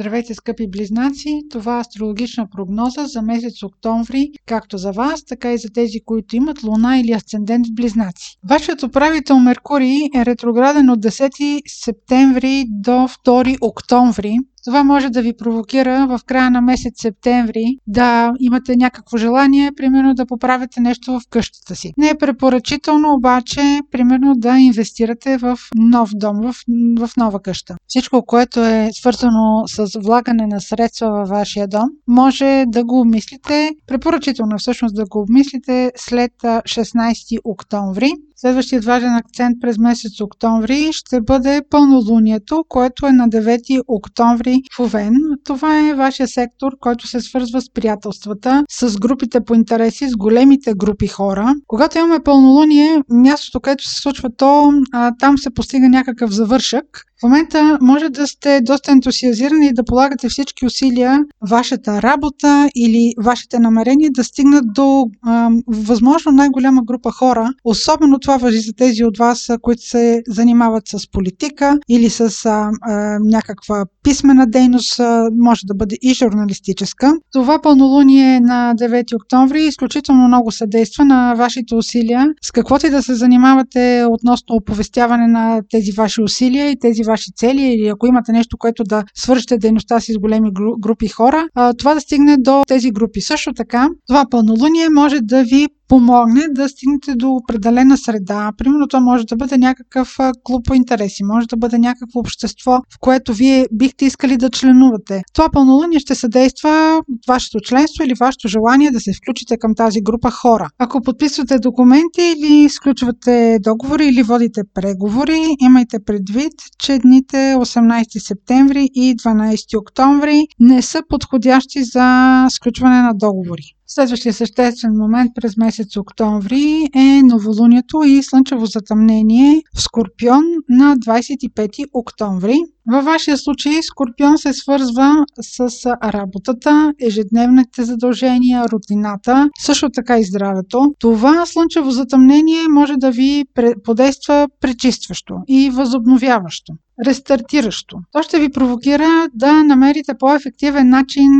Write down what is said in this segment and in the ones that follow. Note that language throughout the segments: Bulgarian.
Здравейте, скъпи близнаци! Това е астрологична прогноза за месец октомври, както за вас, така и за тези, които имат луна или асцендент в близнаци. Вашият управител Меркурий е ретрограден от 10 септември до 2 октомври това може да ви провокира в края на месец септември да имате някакво желание, примерно да поправите нещо в къщата си. Не е препоръчително обаче, примерно да инвестирате в нов дом, в, в нова къща. Всичко, което е свързано с влагане на средства във вашия дом, може да го обмислите, препоръчително всъщност да го обмислите след 16 октомври. Следващият важен акцент през месец октомври ще бъде пълнолунието, което е на 9 октомври в Овен. Това е вашия сектор, който се свързва с приятелствата, с групите по интереси, с големите групи хора. Когато имаме пълнолуние, мястото, където се случва то, там се постига някакъв завършък. В момента може да сте доста ентусиазирани и да полагате всички усилия вашата работа или вашите намерения да стигнат до а, възможно най-голяма група хора. Особено това въжи за тези от вас, които се занимават с политика или с а, а, някаква писмена дейност, а, може да бъде и журналистическа. Това пълнолуние на 9 октомври изключително много съдейства на вашите усилия. С каквото и да се занимавате относно оповестяване на тези ваши усилия и тези ваши цели или ако имате нещо, което да свършите дейността си с големи групи хора, това да стигне до тези групи. Също така, това пълнолуние може да ви помогне да стигнете до определена среда. Примерно това може да бъде някакъв клуб по интереси, може да бъде някакво общество, в което вие бихте искали да членувате. Това пълнолуние ще съдейства вашето членство или вашето желание да се включите към тази група хора. Ако подписвате документи или сключвате договори или водите преговори, имайте предвид, че дните 18 септември и 12 октомври не са подходящи за сключване на договори. Следващия съществен момент през месец октомври е новолунието и слънчево затъмнение в Скорпион на 25 октомври. Във вашия случай Скорпион се свързва с работата, ежедневните задължения, рутината, също така и здравето. Това слънчево затъмнение може да ви подейства пречистващо и възобновяващо рестартиращо. То ще ви провокира да намерите по-ефективен начин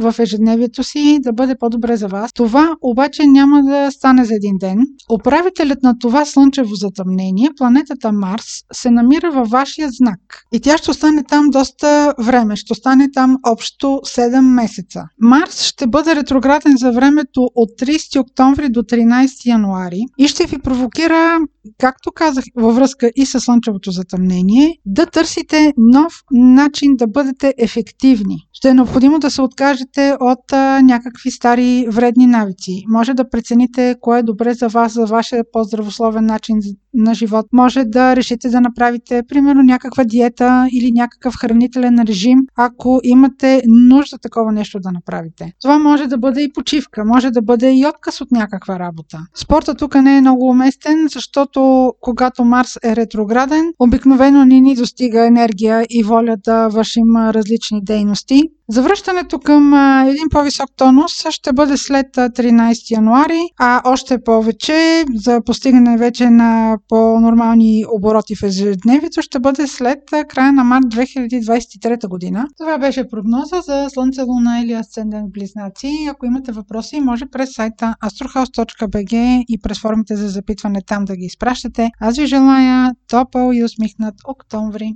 в ежедневието си да бъде по-добре за вас. Това обаче няма да стане за един ден. Управителят на това слънчево затъмнение, планетата Марс, се намира във вашия знак. И тя ще остане там доста време. Ще остане там общо 7 месеца. Марс ще бъде ретрограден за времето от 30 октомври до 13 януари и ще ви провокира, както казах, във връзка и с слънчевото затъмнение, да търсите нов начин да бъдете ефективни. Ще е необходимо да се откажете от а, някакви стари вредни навици. Може да прецените кое е добре за вас, за вашия по-здравословен начин на живот. Може да решите да направите, примерно, някаква диета или някакъв хранителен режим, ако имате нужда такова нещо да направите. Това може да бъде и почивка, може да бъде и отказ от някаква работа. Спорта тук не е много уместен, защото когато Марс е ретрограден, обикновено ни ни достига енергия и воля да вършим различни дейности. Завръщането към един по-висок тонус ще бъде след 13 януари, а още повече за постигане вече на по-нормални обороти в ежедневието ще бъде след края на март 2023 година. Това беше прогноза за Слънце, Луна или Асцендент Близнаци. Ако имате въпроси, може през сайта astrohouse.bg и през формите за запитване там да ги изпращате. Аз ви желая топъл и усмихнат октомври!